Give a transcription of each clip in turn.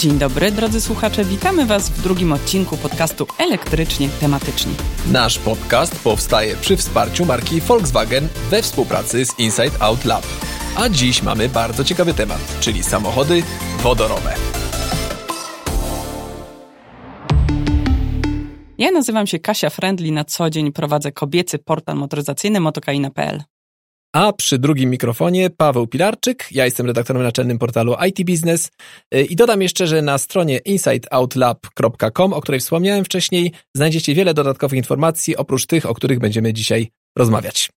Dzień dobry, drodzy słuchacze, witamy Was w drugim odcinku podcastu Elektrycznie Tematycznie. Nasz podcast powstaje przy wsparciu marki Volkswagen we współpracy z Inside Out Lab. A dziś mamy bardzo ciekawy temat, czyli samochody wodorowe. Ja nazywam się Kasia Friendly, na co dzień prowadzę kobiecy portal motoryzacyjny motokaina.pl. A przy drugim mikrofonie Paweł Pilarczyk, ja jestem redaktorem naczelnym portalu IT Business i dodam jeszcze, że na stronie insideoutlab.com, o której wspomniałem wcześniej, znajdziecie wiele dodatkowych informacji oprócz tych, o których będziemy dzisiaj rozmawiać.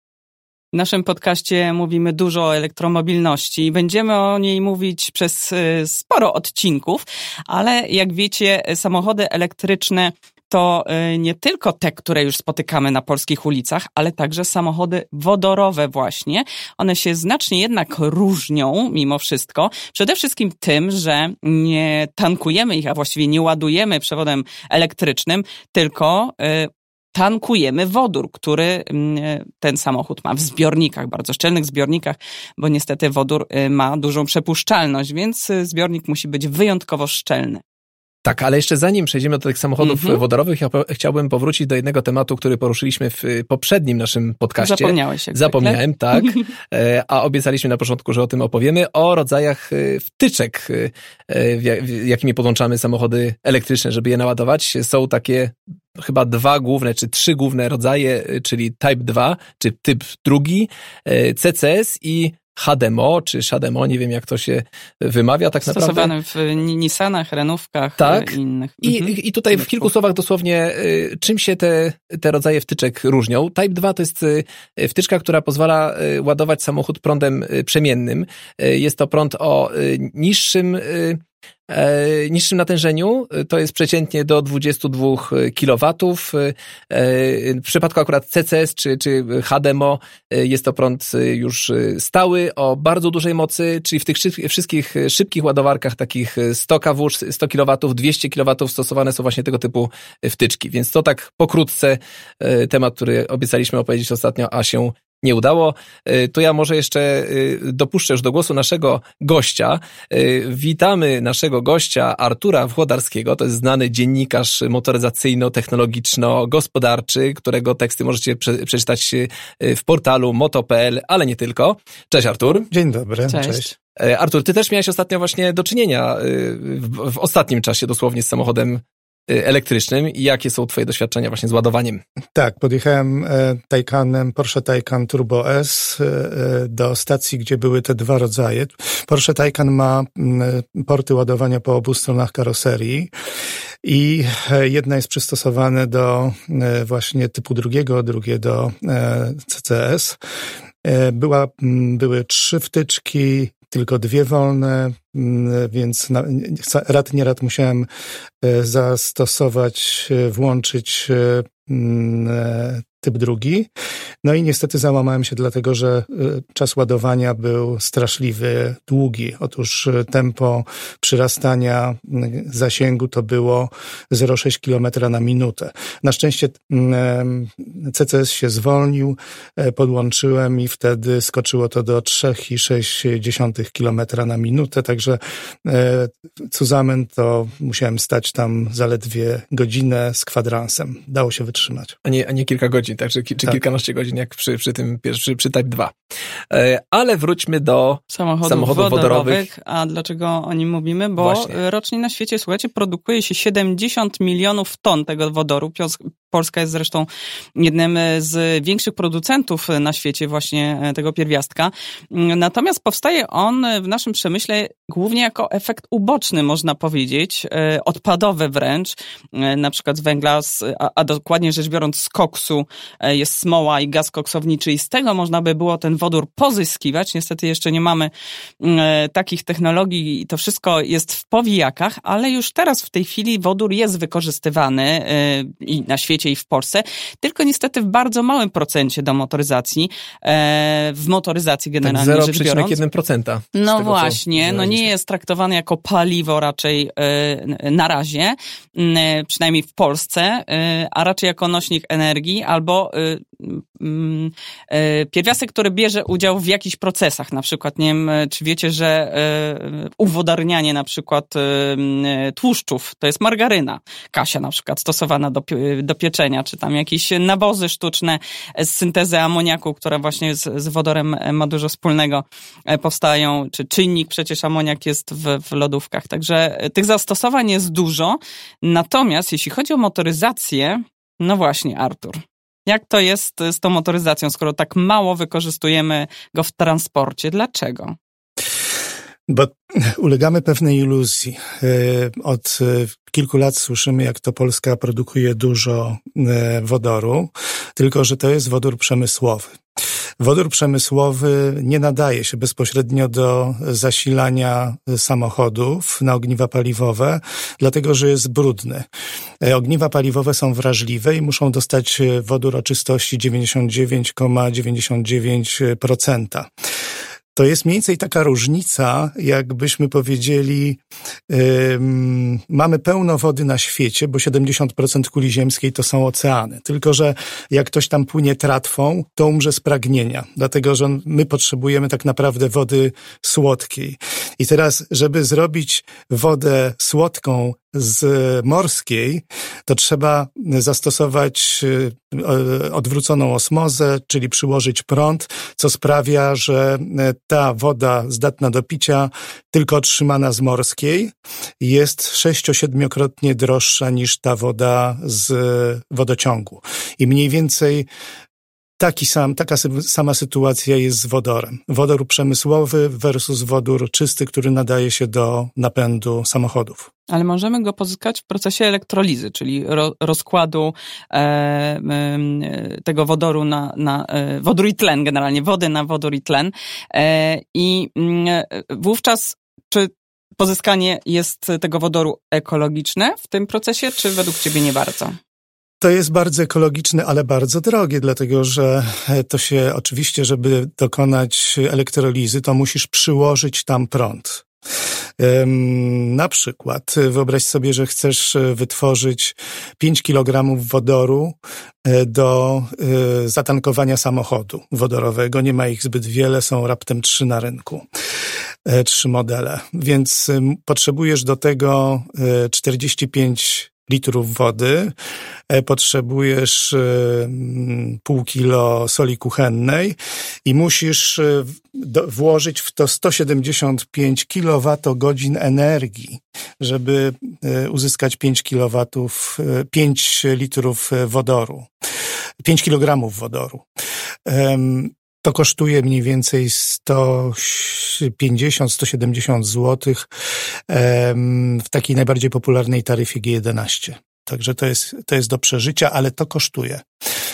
W naszym podcaście mówimy dużo o elektromobilności i będziemy o niej mówić przez y, sporo odcinków, ale jak wiecie, samochody elektryczne to y, nie tylko te, które już spotykamy na polskich ulicach, ale także samochody wodorowe właśnie. One się znacznie jednak różnią mimo wszystko. Przede wszystkim tym, że nie tankujemy ich, a właściwie nie ładujemy przewodem elektrycznym, tylko y, tankujemy wodór, który mm, ten samochód ma w zbiornikach, bardzo szczelnych zbiornikach, bo niestety wodór ma dużą przepuszczalność, więc zbiornik musi być wyjątkowo szczelny. Tak, ale jeszcze zanim przejdziemy do tych samochodów mm -hmm. wodorowych, ja chciałbym powrócić do jednego tematu, który poruszylić,my w poprzednim naszym podcaście. Zapomniałeś. Jak Zapomniałem, tak. E, a obiecaliśmy na początku, że o tym opowiemy, o rodzajach e, wtyczek, e, jakimi podłączamy samochody elektryczne, żeby je naładować. Są takie chyba dwa główne, czy trzy główne rodzaje, czyli Type 2, czy typ drugi, CCS i HDMO czy Shademo, nie wiem jak to się wymawia tak Stosowane naprawdę. Stosowane w Nissanach, Renówkach tak. i innych. I, mhm. I tutaj w kilku słowach dosłownie y, czym się te, te rodzaje wtyczek różnią. Type 2 to jest wtyczka, która pozwala ładować samochód prądem przemiennym. Jest to prąd o niższym E, niższym natężeniu, e, to jest przeciętnie do 22 kW. E, w przypadku akurat CCS czy, czy HDMO jest to prąd już stały o bardzo dużej mocy, czyli w tych wszystkich szybkich ładowarkach takich 100 kW, 100 kW, 200 kW stosowane są właśnie tego typu wtyczki. Więc to tak pokrótce temat, który obiecaliśmy opowiedzieć ostatnio, a się nie udało, y, to ja może jeszcze y, dopuszczę już do głosu naszego gościa. Y, witamy naszego gościa Artura Włodarskiego, to jest znany dziennikarz motoryzacyjno-technologiczno-gospodarczy, którego teksty możecie przeczytać w portalu moto.pl, ale nie tylko. Cześć Artur. Dzień dobry. Cześć. Cześć. Artur, ty też miałeś ostatnio właśnie do czynienia w, w ostatnim czasie dosłownie z samochodem elektrycznym i jakie są twoje doświadczenia właśnie z ładowaniem? Tak, podjechałem e, Taycanem, Porsche Taycan Turbo S e, e, do stacji, gdzie były te dwa rodzaje. Porsche Taycan ma porty ładowania po obu stronach karoserii i jedna jest przystosowane do właśnie typu drugiego, drugie do CCS. Była, były trzy wtyczki, tylko dwie wolne, mm, więc rad nie rad musiałem e, zastosować, e, włączyć e, mm, typ drugi. No i niestety załamałem się dlatego, że y, czas ładowania był straszliwy, długi. Otóż y, tempo przyrastania y, zasięgu to było 0,6 km na minutę. Na szczęście CCS się zwolnił, e, podłączyłem i wtedy skoczyło to do 3,6 km na minutę, także e, cuzamen to musiałem stać tam zaledwie godzinę z kwadransem. Dało się wytrzymać. A nie, a nie kilka godzin godzin, tak, czy, czy tak. kilkanaście godzin, jak przy, przy tym przy, przy Type 2. E, ale wróćmy do samochodów, samochodów wodorowych. wodorowych. A dlaczego o nim mówimy? Bo Właśnie. rocznie na świecie, słuchajcie, produkuje się 70 milionów ton tego wodoru. Polska jest zresztą jednym z większych producentów na świecie właśnie e, tego pierwiastka. Natomiast powstaje on w naszym przemyśle głównie jako efekt uboczny, można powiedzieć, e, odpadowy wręcz, na przykład z węgla, a, dokładnie rzecz biorąc z koksu E, jest smoła i gaz koksowniczy i z tego można by było ten wodór pozyskiwać. Niestety jeszcze nie mamy mm, e, takich technologii i to wszystko jest w powijakach, ale już teraz w tej chwili wodór jest wykorzystywany e, i na świecie i w Polsce, tylko niestety w bardzo małym procencie do motoryzacji, w motoryzacji tak, generalnie tak, rzecz biorąc. 0,1%. No tego, właśnie, no nie jest traktowany jako paliwo raczej na razie, przynajmniej w Polsce, a raczej jako nośnik energii albo bo pierwiastek, który bierze udział w jakichś procesach, na przykład, nie wiem, czy wiecie, że uwodarnianie na przykład tłuszczów, to jest margaryna, kasia na przykład, stosowana do, do pieczenia, czy tam jakieś nawozy sztuczne z syntezy amoniaku, która właśnie z, z wodorem ma dużo wspólnego, powstają, czy czynnik, przecież amoniak jest w, w lodówkach, także tych zastosowań jest dużo, natomiast jeśli chodzi o motoryzację, no właśnie, Artur. Jak to jest z tą motoryzacją, skoro tak mało wykorzystujemy go w transporcie? Dlaczego? Bo ulegamy pewnej iluzji. E, od e, kilku lat słyszymy, jak to Polska produkuje dużo e, wodoru, tylko że to jest wodór przemysłowy. Wodór przemysłowy nie nadaje się bezpośrednio do zasilania samochodów na ogniwa paliwowe, dlatego że jest brudny. Ogniwa paliwowe są wrażliwe i muszą dostać wodór o czystości 99,99% to jest mniej więcej taka różnica, jakbyśmy powiedzieli, mamy pełno wody na świecie, bo 70% kuli ziemskiej to są oceany. Tylko, że jak ktoś tam płynie tratwą, to umrze z pragnienia, dlatego, że my potrzebujemy tak naprawdę wody słodkiej. I teraz, żeby zrobić wodę słodką z morskiej, to trzeba zastosować e, odwróconą osmozę, czyli przyłożyć prąd, co sprawia, że e, ta woda zdatna do picia, tylko otrzymana z morskiej, jest sześcio-siedmiokrotnie droższa niż ta woda z wodociągu. I mniej więcej Taki sam, taka sama sytuacja jest z wodorem. Wodór przemysłowy versus wodór czysty, który nadaje się do napędu samochodów. Ale możemy go pozyskać w procesie elektrolizy, czyli ro, rozkładu e, e, tego wodoru na, na e, wodór i tlen, generalnie wody na wodór i tlen. E, I mm, wówczas, czy pozyskanie jest tego wodoru ekologiczne w tym procesie, czy według Ciebie nie bardzo? To jest bardzo ekologiczne, ale bardzo drogie, dlatego że to się oczywiście, żeby dokonać elektrolizy, to musisz przyłożyć tam prąd. Na przykład wyobraź sobie, że chcesz wytworzyć 5 kg wodoru e, do e, zatankowania samochodu wodorowego. Nie ma ich zbyt wiele, są raptem trzy na rynku. E, trzy modele. Więc potrzebujesz do tego 45 litrów wody, e, potrzebujesz e, pół kilo soli kuchennej i musisz e, włożyć w to 175 kWh energii, żeby uzyskać 5 kW, 5 litrów wodoru, 5 kg wodoru. To kosztuje mniej więcej 150-170 zł w takiej najbardziej popularnej taryfie G11. Także to jest, to jest do przeżycia, ale to kosztuje.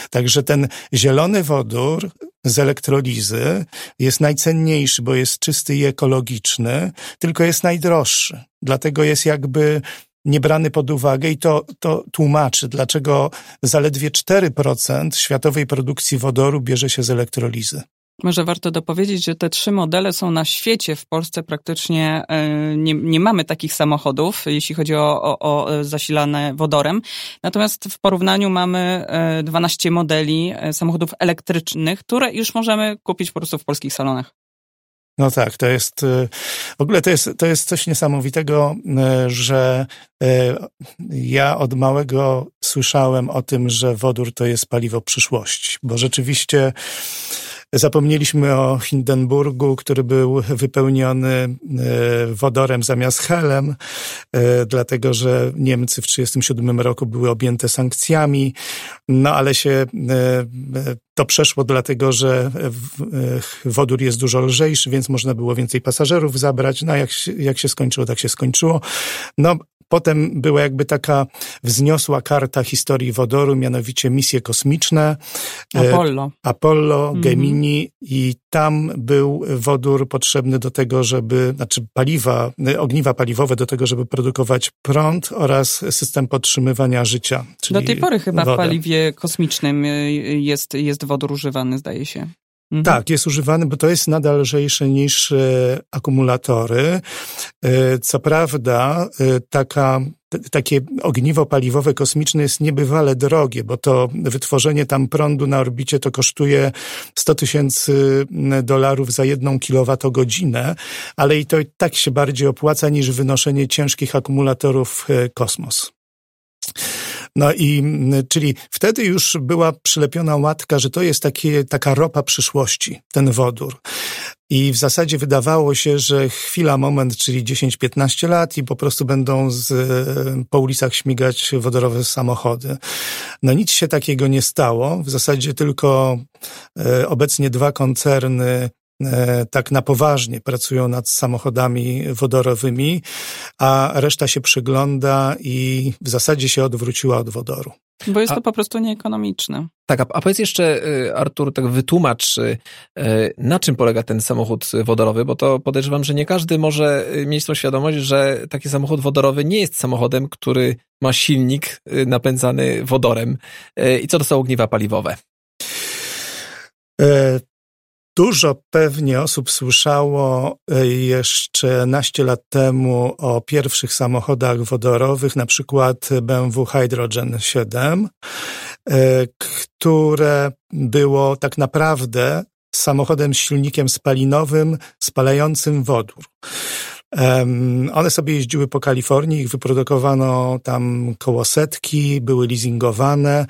Także ten zielony wodór z elektrolizy jest najcenniejszy, bo jest czysty i ekologiczny, tylko jest najdroższy. Dlatego jest jakby nie brany pod uwagę i to, to tłumaczy, dlaczego zaledwie 4% światowej produkcji wodoru bierze się z elektrolizy. Może warto dopowiedzieć, że te trzy modele są na świecie. W Polsce praktycznie e, nie, nie mamy takich samochodów, jeśli chodzi o, o, o zasilane wodorem. Natomiast w porównaniu mamy 12 e, modeli e, samochodów elektrycznych, które już możemy kupić po prostu w polskich salonach. No tak, to jest w ogóle to jest, to jest coś niesamowitego, że ja od małego słyszałem o tym, że wodór to jest paliwo przyszłości, bo rzeczywiście Zapomnieliśmy o Hindenburgu, który był wypełniony e, wodorem zamiast helem, e, dlatego że Niemcy w 1937 roku były objęte sankcjami, no ale się e, to przeszło dlatego, że wodór jest dużo lżejszy, więc można było więcej pasażerów zabrać. No jak, jak się skończyło, tak się skończyło. No Potem była jakby taka wzniosła karta historii wodoru, mianowicie misje kosmiczne. E, Apollo. Apollo, mhm. Gemini i tam był wodór potrzebny do tego, żeby, znaczy paliwa, ogniwa paliwowe do tego, żeby produkować prąd oraz system podtrzymywania życia. do tej pory chyba wodę. w paliwie kosmicznym jest, jest wodór używany, zdaje się. Mhm. Tak, jest używany, bo to jest nadal lżejsze niż e, akumulatory. E, co prawda, e, taka takie ogniwo paliwowe kosmiczne jest niebywale drogie, bo to wytworzenie tam prądu na orbicie to kosztuje 100 tysięcy dolarów za jedną kilowatogodzinę, ale i to tak się bardziej opłaca niż wynoszenie ciężkich akumulatorów kosmos. No i, czyli wtedy już była przylepiona łatka, że to jest takie, taka ropa przyszłości, ten wodór. I w zasadzie wydawało się, że chwila, moment, czyli 10-15 lat i po prostu będą z, po ulicach śmigać wodorowe samochody. No nic się takiego nie stało. W zasadzie tylko e, obecnie dwa koncerny E, tak na poważnie pracują nad samochodami wodorowymi, a reszta się przygląda i w zasadzie się odwróciła od wodoru. Bo jest a, to po prostu nieekonomiczne. Tak, a, a powiedz jeszcze, y, Artur, tak wytłumacz, y, na czym polega ten samochód wodorowy, bo to podejrzewam, że nie każdy może mieć tą świadomość, że taki samochód wodorowy nie jest samochodem, który ma silnik napędzany wodorem. I co to są ogniwa paliwowe? Dużo pewnie osób słyszało e, jeszcze naście lat temu o pierwszych samochodach wodorowych, na przykład BMW Hydrogen 7, e, które było tak naprawdę samochodem z silnikiem spalinowym spalającym wodór. One sobie jeździły po Kalifornii, ich wyprodukowano tam koło setki, były leasingowane.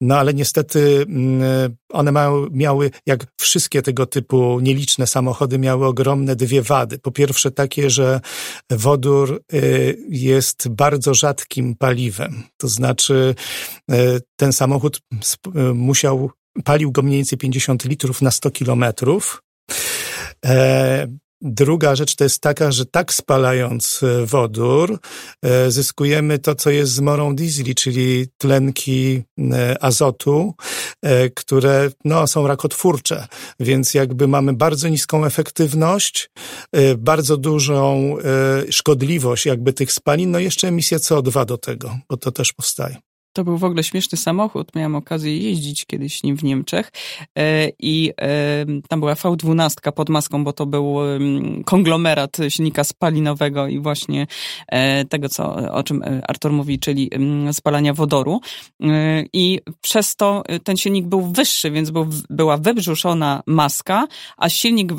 No ale niestety mm, one mają, miały, jak wszystkie tego typu nieliczne samochody, miały ogromne dwie wady. Po pierwsze takie, że wodór y, jest bardzo rzadkim paliwem. To znaczy y, ten samochód musiał, palił go mniej więcej 50 litrów na 100 kilometrów. Druga rzecz to jest taka, że tak spalając e, wodór, e, zyskujemy to, co jest z morą diesli, czyli tlenki e, azotu, które no, są rakotwórcze. Więc jakby mamy bardzo niską efektywność, bardzo dużą szkodliwość jakby tych spalin, no jeszcze emisja CO2 do tego, bo to też powstaje. To był w ogóle śmieszny samochód. Miałam okazję jeździć kiedyś nim w Niemczech e, i e, tam była V12 pod maską, bo to był konglomerat silnika spalinowego i właśnie e, tego, co, o czym Artur mówi, czyli spalania wodoru. I przez to ten silnik był wyższy, więc był, była wybrzuszona maska, a silnik,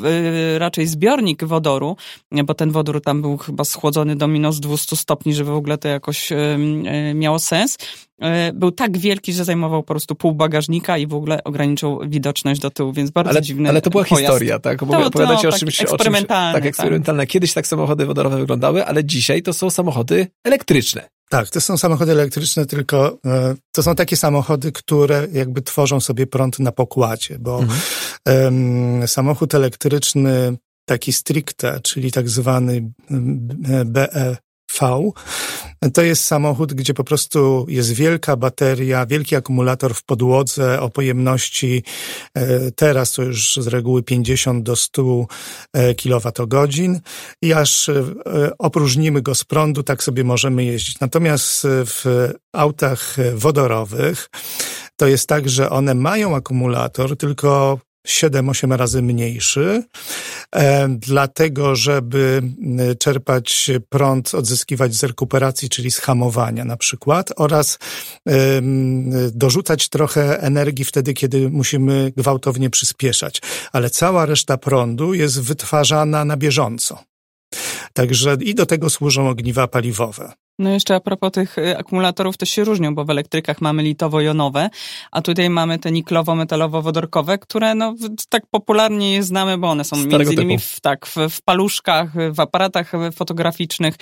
raczej zbiornik wodoru, bo ten wodór tam był chyba schłodzony do minus 200 stopni, żeby w ogóle to jakoś miało sens był tak wielki, że zajmował po prostu pół bagażnika i w ogóle ograniczył widoczność do tyłu, więc bardzo ale, dziwny Ale to była pojazd. historia, tak? Bo to, opowiadacie to, o tak czymś... Eksperymentalne. O czymś, tak, eksperymentalne. Tak. Kiedyś tak samochody wodorowe wyglądały, ale dzisiaj to są samochody elektryczne. Tak, to są samochody elektryczne, tylko e, to są takie samochody, które jakby tworzą sobie prąd na pokładzie, bo mhm. um, samochód elektryczny taki stricte, czyli tak zwany BE V. To jest samochód, gdzie po prostu jest wielka bateria, wielki akumulator w podłodze o pojemności e, teraz to już z reguły 50 do 100 e, kWh i aż e, opróżnimy go z prądu, tak sobie możemy jeździć. Natomiast w autach wodorowych to jest tak, że one mają akumulator, tylko 7-8 razy mniejszy, e, dlatego żeby czerpać prąd, odzyskiwać z rekuperacji, czyli z hamowania na przykład, oraz dorzucać trochę energii wtedy, kiedy musimy gwałtownie przyspieszać. Ale cała reszta prądu jest wytwarzana na bieżąco. Także i do tego służą ogniwa paliwowe. No jeszcze a propos tych y, akumulatorów też się różnią, bo w elektrykach mamy litowo-jonowe, a tutaj mamy te niklowo-metalowo-wodorkowe, które no tak popularnie je znamy, bo one są Starego między innymi w, tak, w, w, paluszkach, w aparatach fotograficznych,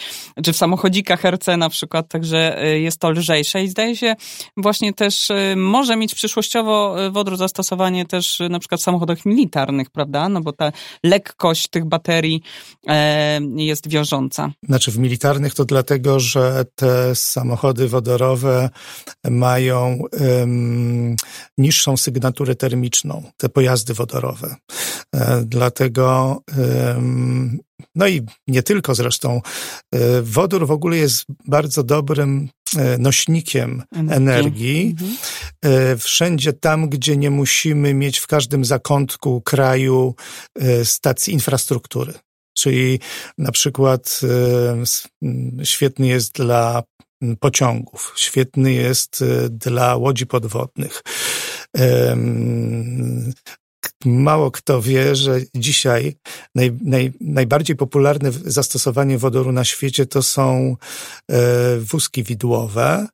czy w samochodzikach RC na przykład, także y, jest to lżejsze i zdaje się właśnie też y, może mieć przyszłościowo wodór zastosowanie też na przykład w samochodach militarnych, prawda? No bo ta lekkość tych baterii e, jest wiążąca. Znaczy w militarnych to dlatego, że te samochody wodorowe mają um, niższą sygnaturę termiczną, te pojazdy wodorowe. E, dlatego um, no i nie tylko zresztą. Wodór w ogóle jest bardzo dobrym nośnikiem energii. energii. Mhm. Wszędzie tam, gdzie nie musimy mieć w każdym zakątku kraju stacji infrastruktury. Czyli na przykład świetny jest dla pociągów, świetny jest dla łodzi podwodnych. Mało kto wie, że dzisiaj naj, naj, najbardziej popularne zastosowanie wodoru na świecie to są e, wózki widłowe.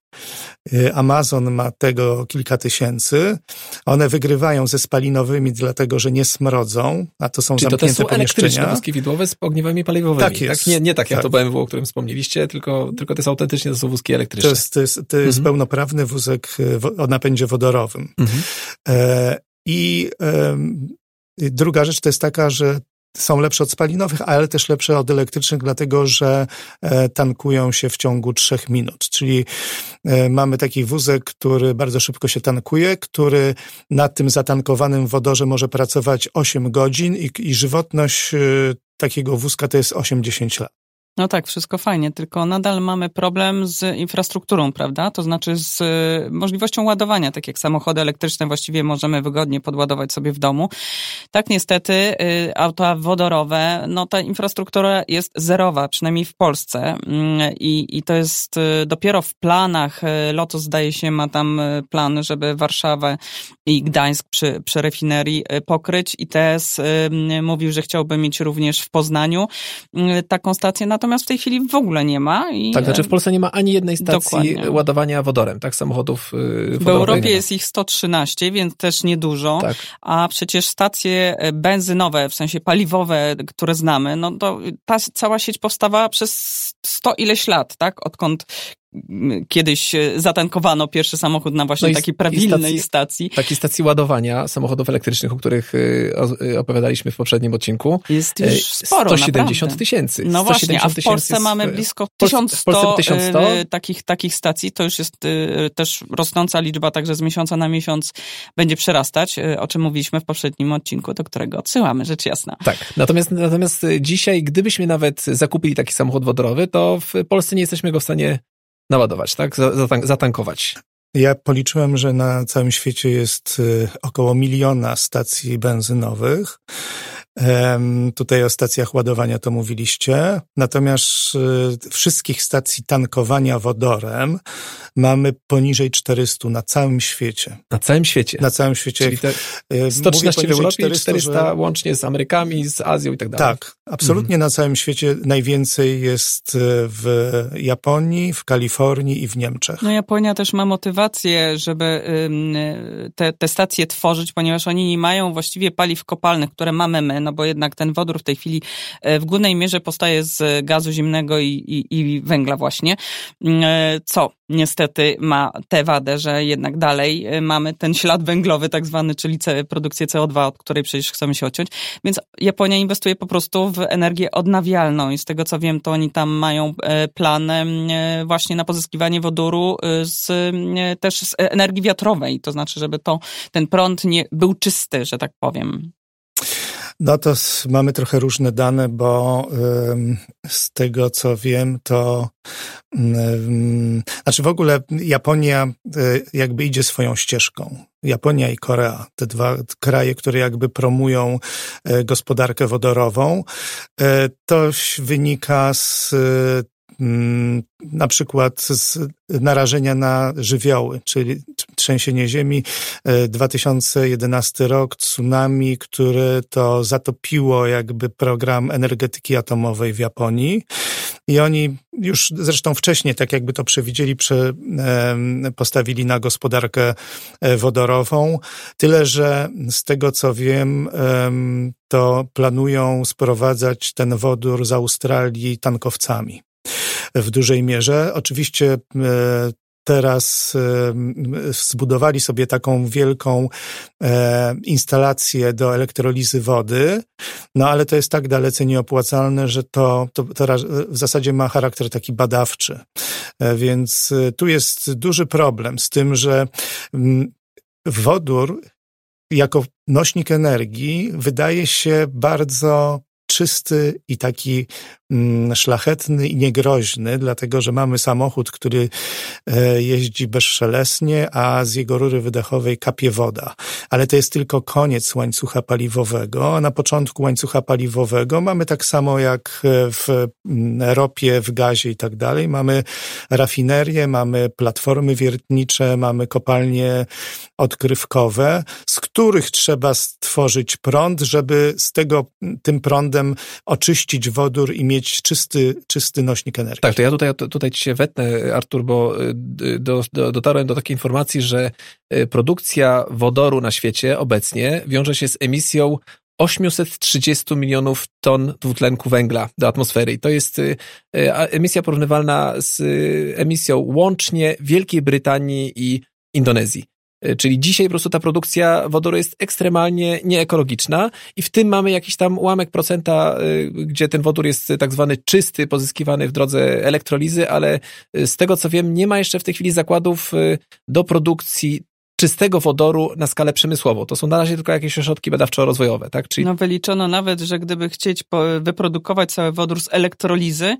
E, Amazon ma tego kilka tysięcy. One wygrywają ze spalinowymi, dlatego że nie smrodzą, a to są Czyli zamknięte to, to są pomieszczenia. wózki widłowe z ogniwami paliwowymi. Tak jest. Tak? Nie, nie tak jak tak. to BMW, o którym wspomnieliście, tylko, tylko to jest autentycznie to są wózki elektryczne. To jest, to jest, to jest mhm. pełnoprawny wózek e, o napędzie wodorowym. Mhm. E, I druga rzecz to jest taka, że są lepsze od spalinowych, ale też lepsze od elektrycznych, dlatego że e, tankują się w ciągu trzech minut. Czyli e, mamy taki wózek, który bardzo szybko się tankuje, który na tym zatankowanym wodorze może pracować 8 godzin i, i żywotność e, takiego wózka to jest 80 lat. No tak, wszystko fajnie, tylko nadal mamy problem z infrastrukturą, prawda? To znaczy z y, możliwością ładowania, tak jak samochody elektryczne właściwie możemy wygodnie podładować sobie w domu. Tak niestety y, auta wodorowe, no ta infrastruktura jest zerowa, przynajmniej w Polsce mm, i, i to jest y, dopiero w planach. Lotus zdaje się ma tam plan, żeby Warszawę i Gdańsk przy, przy refinerii pokryć. ITS mówił, że chciałby mieć również w Poznaniu taką stację, natomiast w tej chwili w ogóle nie ma. I... Tak, znaczy w Polsce nie ma ani jednej stacji Dokładnie. ładowania wodorem, tak, samochodów wodorowych. W Europie jest ich 113, więc też niedużo, tak. a przecież stacje benzynowe, w sensie paliwowe, które znamy, no to ta cała sieć powstawała przez 100 ileś lat, tak, odkąd kiedyś e, zatankowano pierwszy samochód na właśnie no takiej prawilnej stacji, stacji. Takiej stacji ładowania samochodów elektrycznych, o których e, e, opowiadaliśmy w poprzednim odcinku. Jest już sporo, 170 tysięcy. No właśnie, a w Polsce mamy blisko 1100, 1100 takich, takich stacji. To już jest też rosnąca liczba, także z miesiąca na miesiąc będzie przerastać, o czym mówiliśmy w poprzednim odcinku, do którego odsyłamy, rzecz jasna. Tak, natomiast, natomiast dzisiaj, gdybyśmy nawet zakupili taki samochód wodorowy, to w Polsce nie jesteśmy go w stanie naładować, tak? Zatankować. Ja policzyłem, że na całym świecie jest y, około miliona stacji benzynowych. Tutaj o stacjach ładowania to mówiliście. Natomiast y, wszystkich stacji tankowania wodorem mamy poniżej 400 na całym świecie. Na całym świecie? Na całym świecie. Czyli te 113 w Europie 400, 400 że... łącznie z Amerykami, z Azją i tak dalej. Tak, absolutnie mhm. na całym świecie najwięcej jest y, w Japonii, w Kalifornii i w Niemczech. No Japonia też ma motywację, żeby te, te stacje tworzyć, ponieważ oni nie mają właściwie paliw kopalnych, które mamy my, no bo jednak ten wodór w tej chwili e, w głównej mierze powstaje z gazu zimnego i, i, i węgla właśnie, mm, e, co niestety ma tę wadę, że jednak dalej e, mamy ten ślad węglowy tak zwany, czyli produkcję CO2, od której przecież chcemy się odciąć. Więc Japonia inwestuje po prostu w energię odnawialną i z tego co wiem, to oni tam mają plan właśnie na pozyskiwanie wodoru z, też z energii wiatrowej, to znaczy, żeby to, ten prąd nie był czysty, że tak powiem. No to mamy trochę różne dane, bo z tego co wiem, to znaczy w ogóle Japonia y, jakby idzie swoją ścieżką. Japonia i Korea, te dwa kraje, które jakby promują e, gospodarkę wodorową. E, to wynika z Mm, na przykład z narażenia na żywioły, czyli trzęsienie ziemi, 2011 e, rok, tsunami, które to zatopiło jakby program energetyki atomowej w Japonii. I oni już zresztą wcześniej, tak jakby to przewidzieli, prze, postawili na gospodarkę e, wodorową. Tyle, że z tego co wiem, to planują sprowadzać ten wodór z Australii tankowcami w dużej mierze. Oczywiście e, teraz e, zbudowali sobie taką wielką e, instalację do elektrolizy wody, no ale to jest tak dalece nieopłacalne, że to, to, to w zasadzie ma charakter taki badawczy. Więc tu jest duży problem z tym, że wodór jako nośnik energii wydaje się bardzo czysty i taki szlachetny i niegroźny, dlatego że mamy samochód, który e, jeździ bezszelestnie, a z jego rury wydechowej kapie woda. Ale to jest tylko koniec łańcucha paliwowego, a na początku łańcucha paliwowego mamy tak samo jak w mm, ropie, w gazie i tak dalej. Mamy rafinerię, mamy platformy wiertnicze, mamy kopalnie odkrywkowe, z których trzeba stworzyć prąd, żeby z tego, tym prądem oczyścić wodór i mieć czysty, czysty nośnik energii. Tak, to ja tutaj, tutaj ci się wetnę, Artur, bo y, do, do, dotarłem do takiej informacji, że y, produkcja wodoru na świecie obecnie wiąże się z emisją 830 milionów ton dwutlenku węgla do atmosfery. I to jest y, emisja porównywalna z emisją łącznie Wielkiej Brytanii i Indonezji. E, czyli dzisiaj po prostu ta produkcja wodoru jest ekstremalnie nieekologiczna i w tym mamy jakiś tam ułamek procenta, e, gdzie ten wodór jest tak zwany czysty, pozyskiwany w drodze elektrolizy, ale e, z tego co wiem, nie ma jeszcze w tej chwili zakładów do produkcji czystego wodoru na skalę przemysłową. To są na razie tylko jakieś ośrodki badawczo-rozwojowe, tak? Czyli... No wyliczono nawet, że gdyby chcieć wyprodukować cały wodór z elektrolizy,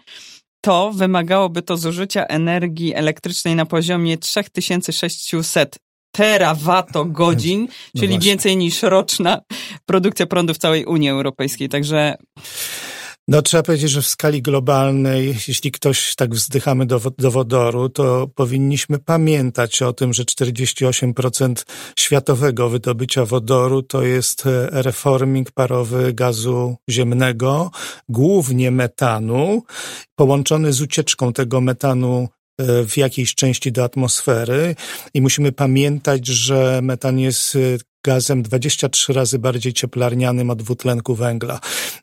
to wymagałoby to zużycia energii elektrycznej na poziomie 3600 terawatogodzin, no czyli właśnie. więcej niż roczna produkcja prądu w całej Unii Europejskiej. Także no trzeba powiedzieć, że w skali globalnej, jeśli ktoś tak wzdychamy do, do wodoru, to powinniśmy pamiętać o tym, że 48% światowego wydobycia wodoru to jest e, reforming parowy gazu ziemnego, głównie metanu, połączony z ucieczką tego metanu w jakiejś części do atmosfery i musimy pamiętać, że metan jest e, gazem 23 razy bardziej cieplarnianym od dwutlenku węgla.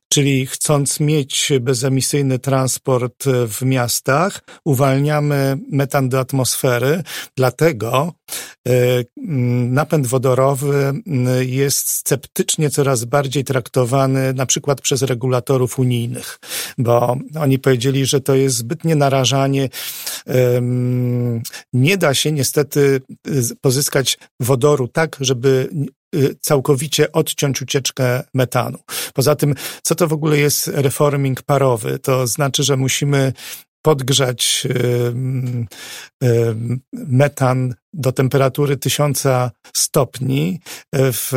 Czyli chcąc mieć bezemisyjny transport w miastach, uwalniamy metan do atmosfery, dlatego e, napęd wodorowy jest sceptycznie coraz bardziej traktowany na przykład przez regulatorów unijnych, bo oni powiedzieli, że to jest zbytnie narażanie. Nie da się niestety pozyskać wodoru tak, żeby Y, całkowicie odciąć ucieczkę metanu. Poza tym, co to w ogóle jest reforming parowy? To znaczy, że musimy podgrzać y, y, metan do temperatury 1000 stopni w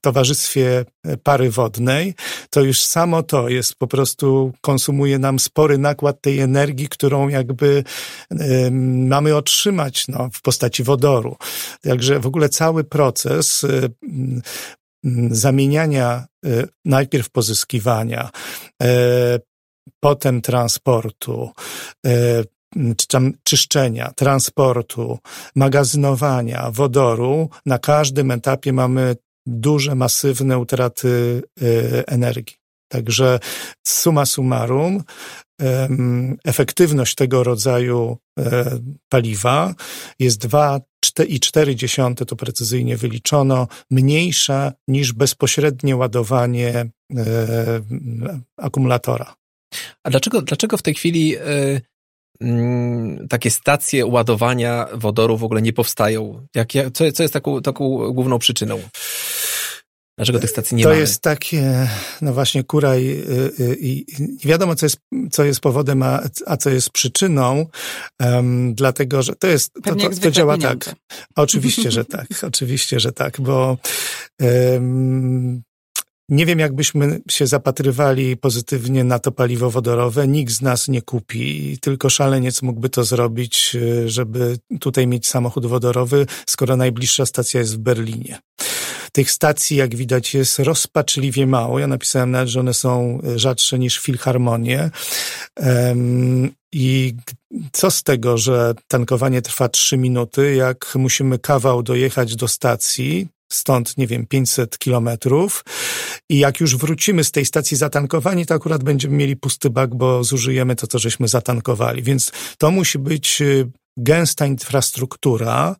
towarzystwie pary wodnej, to już samo to jest po prostu, konsumuje nam spory nakład tej energii, którą jakby y, mamy otrzymać no, w postaci wodoru. Także w ogóle cały proces zamieniania najpierw pozyskiwania, potem transportu, czyszczenia, transportu, magazynowania wodoru, na każdym etapie mamy duże, masywne utraty y, energii. Także suma summarum, efektywność tego rodzaju e, paliwa jest 2,4, to precyzyjnie wyliczono, mniejsza niż bezpośrednie ładowanie e, akumulatora. A dlaczego, dlaczego w tej chwili e, Mm, takie stacje ładowania wodoru w ogóle nie powstają? Jak, co, co jest taką, taką główną przyczyną? Dlaczego tych stacji nie ma? To mamy? jest takie, no właśnie, kura i, i, i, nie wiadomo, co jest, co jest powodem, a, a co jest przyczyną, um, dlatego, że to jest, to, to, to działa pieniądze. tak. Oczywiście, że tak, oczywiście, że tak, bo um, nie wiem, jakbyśmy się zapatrywali pozytywnie na to paliwo wodorowe. Nikt z nas nie kupi, tylko szaleniec mógłby to zrobić, żeby tutaj mieć samochód wodorowy, skoro najbliższa stacja jest w Berlinie. Tych stacji, jak widać, jest rozpaczliwie mało. Ja napisałem nawet, że one są rzadsze niż filharmonie. I co z tego, że tankowanie trwa trzy minuty, jak musimy kawał dojechać do stacji, stąd, nie wiem, 500 kilometrów. I jak już wrócimy z tej stacji zatankowani, to akurat będziemy mieli pusty bak, bo zużyjemy to, co żeśmy zatankowali. Więc to musi być y, gęsta infrastruktura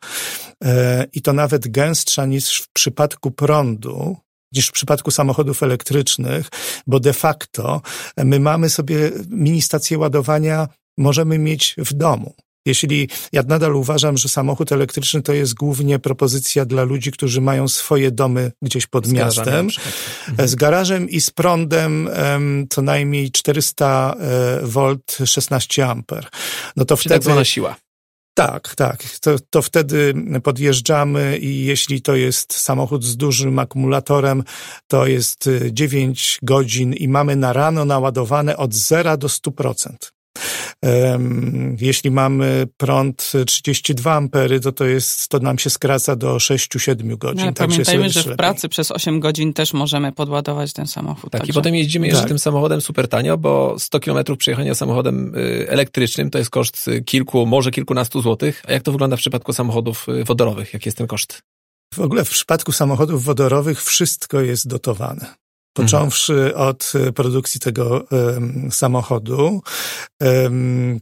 e, i to nawet gęstsza niż w przypadku prądu, niż w przypadku samochodów elektrycznych, bo de facto my mamy sobie mini stację ładowania możemy mieć w domu. Jeśli ja nadal uważam, że samochód elektryczny to jest głównie propozycja dla ludzi, którzy mają swoje domy gdzieś pod z miastem, garażem z garażem i z prądem um, co najmniej 400 V 16 A. No to Czyli wtedy tak zwana siła. Tak, tak. To, to wtedy podjeżdżamy i jeśli to jest samochód z dużym akumulatorem, to jest 9 godzin i mamy na rano naładowane od 0 do 100%. Jeśli mamy prąd 32 ampery, to to jest, to nam się skraca do 6-7 godzin. No, tak pamiętajmy, że w lepiej. pracy przez 8 godzin też możemy podładować ten samochód. Tak, także... i potem jeździmy jeszcze tak. tym samochodem super tanio, bo 100 km przejechania samochodem y, elektrycznym to jest koszt kilku, może kilkunastu złotych. A jak to wygląda w przypadku samochodów y, wodorowych? Jaki jest ten koszt? W ogóle w przypadku samochodów wodorowych wszystko jest dotowane począwszy od e, produkcji tego um, samochodu. Um,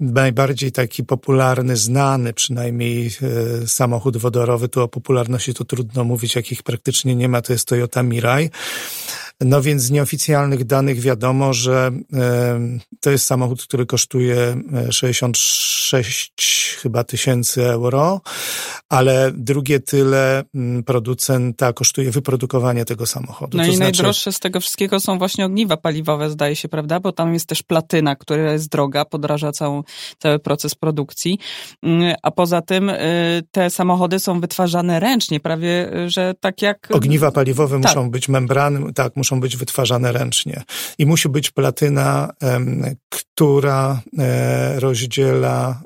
najbardziej taki popularny, znany przynajmniej e, samochód wodorowy, tu o popularności to trudno mówić, jakich praktycznie nie ma, to jest Toyota Mirai. No więc z nieoficjalnych danych wiadomo, że to jest samochód, który kosztuje 66 e, chyba tysięcy euro, ale drugie tyle producenta kosztuje wyprodukowanie tego samochodu. No to i znaczy... najdroższe z tego wszystkiego są właśnie ogniwa paliwowe, zdaje się, prawda? Bo tam jest też platyna, która jest droga, podraża całą, cały proces produkcji. Mm, a poza tym y, te samochody są wytwarzane ręcznie, prawie, y, że tak jak... Ogniwa paliwowe tak. muszą być membrany, tak, muszą być wytwarzane ręcznie. I musi być platyna, która e, rozdziela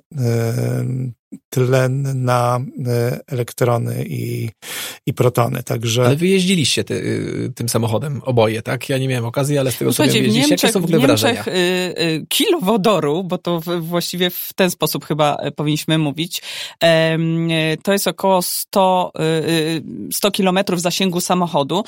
tlen na e, elektrony i, i protony. Także... Ale wy jeździliście ty, y, tym samochodem oboje, tak? Ja nie miałem okazji, ale z tego co wiem, jeździliście. Jakie są w ogóle w Niemczech, wrażenia? Y, y, kilo wodoru, bo to właściwie w ten sposób chyba e, powinniśmy mówić, to jest około 100, 100 kilometrów zasięgu samochodu.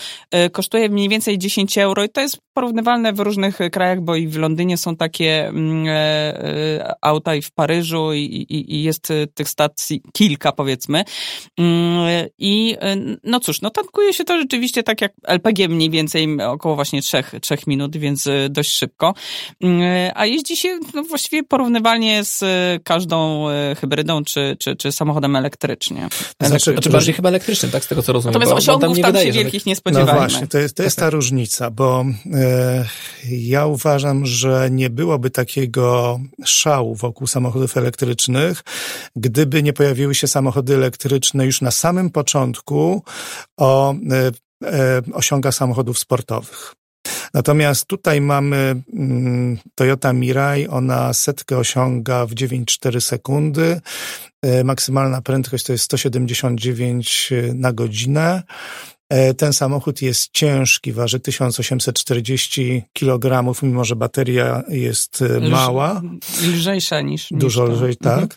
Kosztuje mniej więcej 10 euro i to jest porównywalne w różnych krajach, bo i w Londynie są takie mm, e, auta i w Paryżu i, i, i jest tych stacji kilka powiedzmy. Mm, I no cóż, no tankuje się to rzeczywiście tak jak LPG mniej więcej około właśnie trzech, trzech minut, więc e, dość szybko. Mm, a jeździ się no, właściwie porównywalnie z każdą e, hybrydą czy, czy, czy samochodem elektrycznie. Znaczy, znaczy bardziej chyba elektrycznym, tak z tego co rozumiem. Natomiast osiągów tam, nie tam wydaje, się wielkich nie spodziewajmy. No właśnie, to jest, to jest ta różnica, bo e, ja uważam, że nie byłoby takiego szału wokół samochodów elektrycznych, gdyby nie pojawiły się samochody elektryczne już na samym początku o e, e, osiągach samochodów sportowych. Natomiast tutaj mamy mm, Toyota Mirai, ona setkę osiąga w 9,4 sekundy. E, maksymalna prędkość to jest 179 na godzinę. E, ten samochód jest ciężki, waży 1840 kg, mimo że bateria jest e, mała. Lżejsza niż. Dużo niż lżej, tak. Mhm.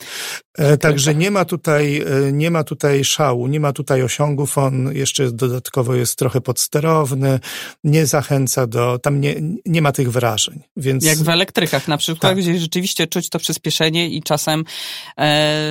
E, także nie ma tutaj, nie ma tutaj szału, nie ma tutaj osiągów. On jeszcze dodatkowo jest trochę podsterowny, nie zachęca do, tam nie, nie ma tych wrażeń. Więc... Jak w elektrykach na przykład, tak. gdzie rzeczywiście czuć to przyspieszenie i czasem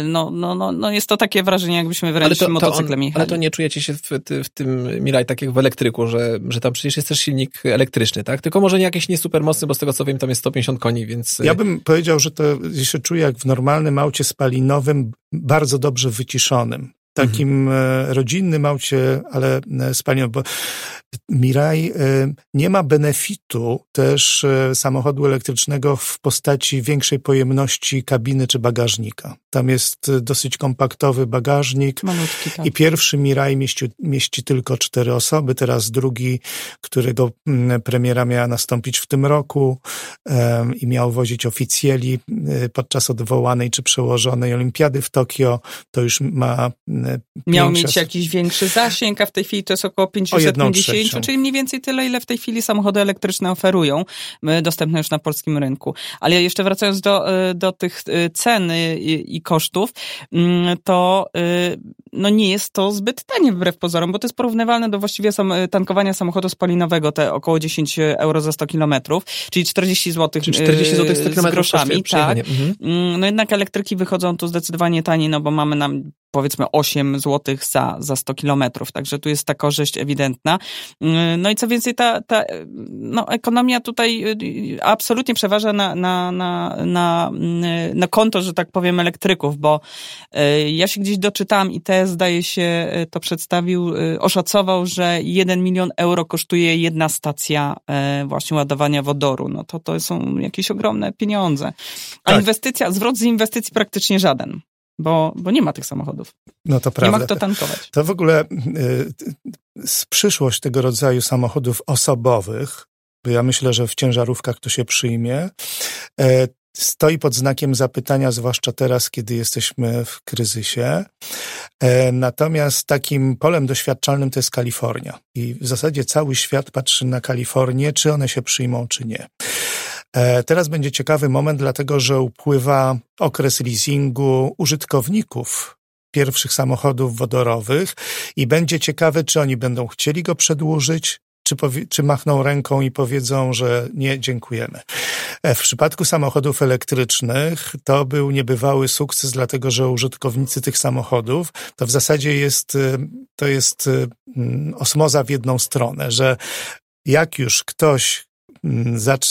no, no, no, no jest to takie wrażenie, jakbyśmy wręcz ale to, motocyklem to on, Ale to nie czujecie się w, w tym Mirai tak jak w elektryku, że, że tam przecież jest też silnik elektryczny, tak? Tylko może nie jakiś nie super mocny, bo z tego co wiem tam jest 150 koni, więc... Ja bym powiedział, że to się czuje jak w normalnym aucie spalinowym, bardzo dobrze wyciszonym takim mhm. rodzinnym aucie, ale e, spalinowo, bo Mirai e, nie ma benefitu też samochodu elektrycznego w postaci większej pojemności kabiny czy bagażnika. Tam jest dosyć kompaktowy bagażnik Malutki, tak. i pierwszy Mirai mieści, mieści tylko cztery osoby, teraz drugi, którego premiera miała nastąpić w tym roku i miał wozić oficjeli podczas odwołanej czy przełożonej olimpiady w Tokio, to już ma Miał mieć jakiś większy zasięg, a w tej chwili to jest około 550, czyli mniej więcej tyle, ile w tej chwili samochody elektryczne oferują, dostępne już na polskim rynku. Ale jeszcze wracając do, e, do tych e, cen i, i kosztów, mm, to e, no nie jest to zbyt tanie wbrew pozorom, bo to jest porównywalne do właściwie sam, tankowania samochodu spalinowego, te około 10 euro za 100 kilometrów, czyli 40 zł, czyli 40 zł 100 z groszami. Tak. Mhm. Mm, no jednak elektryki wychodzą tu zdecydowanie taniej, no bo mamy nam powiedzmy 8 zł za, za 100 kilometrów, także tu jest ta korzyść ewidentna. No i co więcej, ta, ta no, ekonomia tutaj absolutnie przeważa na, na, na, na, na konto, że tak powiem, elektryków, bo ja się gdzieś doczytałam i te zdaje się to przedstawił, oszacował, że 1 milion euro kosztuje jedna stacja właśnie ładowania wodoru. No to to są jakieś ogromne pieniądze. A tak. inwestycja, zwrot z inwestycji praktycznie żaden. Bo, bo nie ma tych samochodów. No to prawda. Nie ma kto tankować. To w ogóle y, przyszłość tego rodzaju samochodów osobowych, bo ja myślę, że w ciężarówkach to się przyjmie, e, stoi pod znakiem zapytania, zwłaszcza teraz, kiedy jesteśmy w kryzysie. E, natomiast takim polem doświadczalnym to jest Kalifornia. I w zasadzie cały świat patrzy na Kalifornię, czy one się przyjmą, czy nie. E, teraz będzie ciekawy moment, dlatego że upływa okres leasingu użytkowników pierwszych samochodów wodorowych i będzie ciekawe, czy oni będą chcieli go przedłużyć, czy, czy machną ręką i powiedzą, że nie, dziękujemy. E, w przypadku samochodów elektrycznych to był niebywały sukces, dlatego że użytkownicy tych samochodów to w zasadzie jest, e, to jest osmoza w jedną stronę, że jak już ktoś Mm,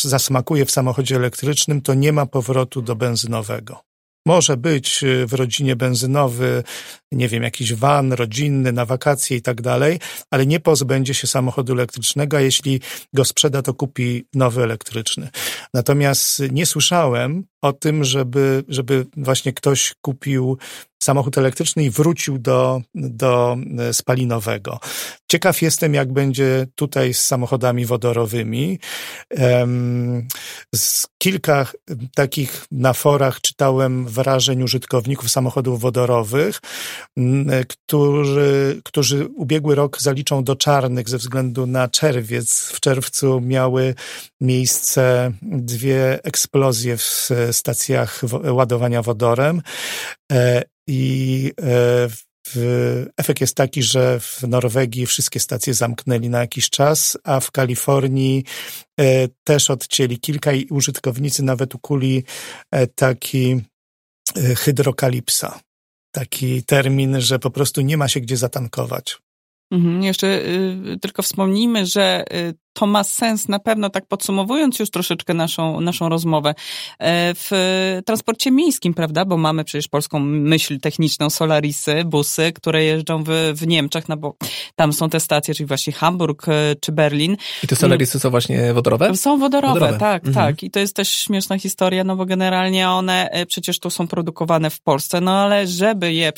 zasmakuje w samochodzie elektrycznym, to nie ma powrotu do benzynowego. Może być y, w rodzinie benzynowy, nie wiem, jakiś van rodzinny na wakacje i tak dalej, ale nie pozbędzie się samochodu elektrycznego, a jeśli go sprzeda, to kupi nowy elektryczny. Natomiast nie słyszałem o tym, żeby, żeby właśnie ktoś kupił samochód elektryczny i wrócił do, do e, spalinowego. Ciekaw jestem, jak będzie tutaj z samochodami wodorowymi. Z kilka takich na forach czytałem wrażeń użytkowników samochodów wodorowych, którzy, którzy ubiegły rok zaliczą do czarnych ze względu na czerwiec. W czerwcu miały miejsce dwie eksplozje w stacjach ładowania wodorem e, i e, efekt jest taki, że w Norwegii wszystkie stacje zamknęli na jakiś czas, a w Kalifornii e, też odcięli kilka i użytkownicy nawet ukuli taki hydrokalipsa. Taki termin, że po prostu nie ma się gdzie zatankować. Mhm, jeszcze y, tylko wspomnijmy, że y, to ma sens na pewno, tak podsumowując już troszeczkę naszą, naszą rozmowę, e, w transporcie miejskim, prawda? Bo mamy przecież polską myśl techniczną, Solarisy, busy, które jeżdżą w, w Niemczech, no bo tam są te stacje, czyli właśnie Hamburg e, czy Berlin. I te Solarisy są właśnie wodorowe? Są wodorowe, wodorowe. tak, mhm. tak. I to jest też śmieszna historia, no bo generalnie one e, przecież tu są produkowane w Polsce, no ale żeby je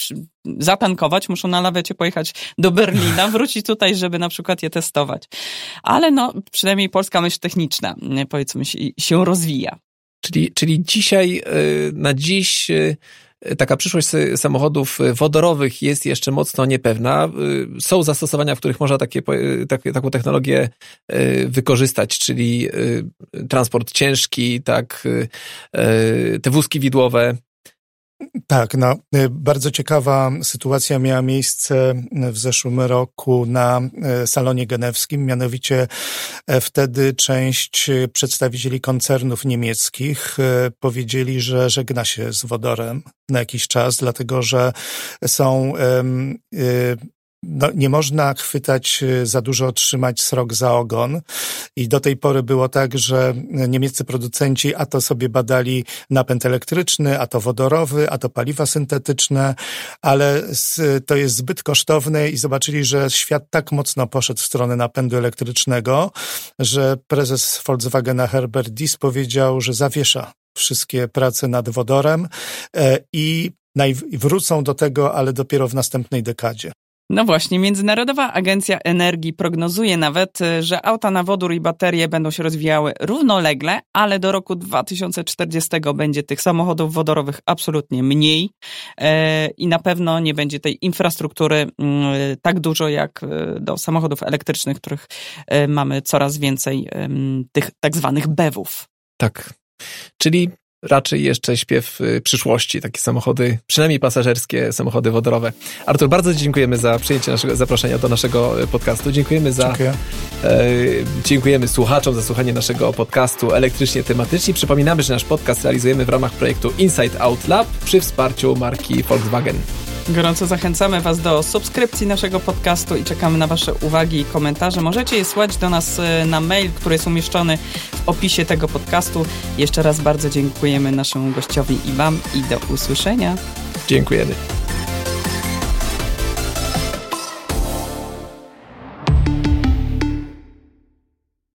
zatankować, muszą na lawecie pojechać do Berlina, wrócić tutaj, żeby na przykład je testować. Ale no, no przynajmniej polska myśl techniczna, powiedzmy, się, rozwija. Czyli, czyli dzisiaj, y, na dziś y, taka przyszłość samochodów wodorowych jest jeszcze mocno niepewna. Y, są zastosowania, w których można takie, takie, taką technologię wykorzystać, czyli transport ciężki, tak, te wózki widłowe, tak, no, y, bardzo ciekawa sytuacja miała miejsce w zeszłym roku na y, salonie genewskim. Mianowicie e, wtedy część przedstawicieli koncernów niemieckich powiedzieli, że żegna się z wodorem na jakiś czas, dlatego że są y, no, nie można chwytać y, za dużo, trzymać srok za ogon. I do tej pory było tak, że niemieccy producenci a to sobie badali napęd elektryczny, a to wodorowy, a to paliwa syntetyczne, ale to jest zbyt kosztowne i zobaczyli, że świat tak mocno poszedł w stronę napędu elektrycznego, że prezes Volkswagena Herbert Diess powiedział, że zawiesza wszystkie prace nad wodorem e, i wrócą do tego, ale dopiero w następnej dekadzie. No właśnie, Międzynarodowa Agencja Energii prognozuje nawet, y, że auta na wodór i baterie będą się rozwijały równolegle, ale do roku 2040 będzie tych samochodów wodorowych absolutnie mniej e, i na pewno nie będzie tej infrastruktury mm, tak dużo jak y, do samochodów elektrycznych, których e, mamy coraz więcej tych tak zwanych BEW-ów. Tak. Czyli raczej jeszcze śpiew y, przyszłości, takie samochody, przynajmniej pasażerskie, samochody wodorowe. Artur, bardzo dziękujemy za przyjęcie naszego zaproszenia do naszego y, podcastu. Dziękujemy za. Dziękuję. E, dziękujemy słuchaczom za słuchanie naszego podcastu elektrycznie tematycznie. Przypominamy, że nasz podcast realizujemy w ramach projektu Inside Out Lab przy wsparciu marki Volkswagen. Gorąco zachęcamy Was do subskrypcji naszego podcastu i czekamy na Wasze uwagi i komentarze. Możecie je słać do nas e, na mail, który jest umieszczony w opisie tego podcastu. Jeszcze raz bardzo dziękujemy naszemu gościowi i Wam i do usłyszenia. Dziękujemy.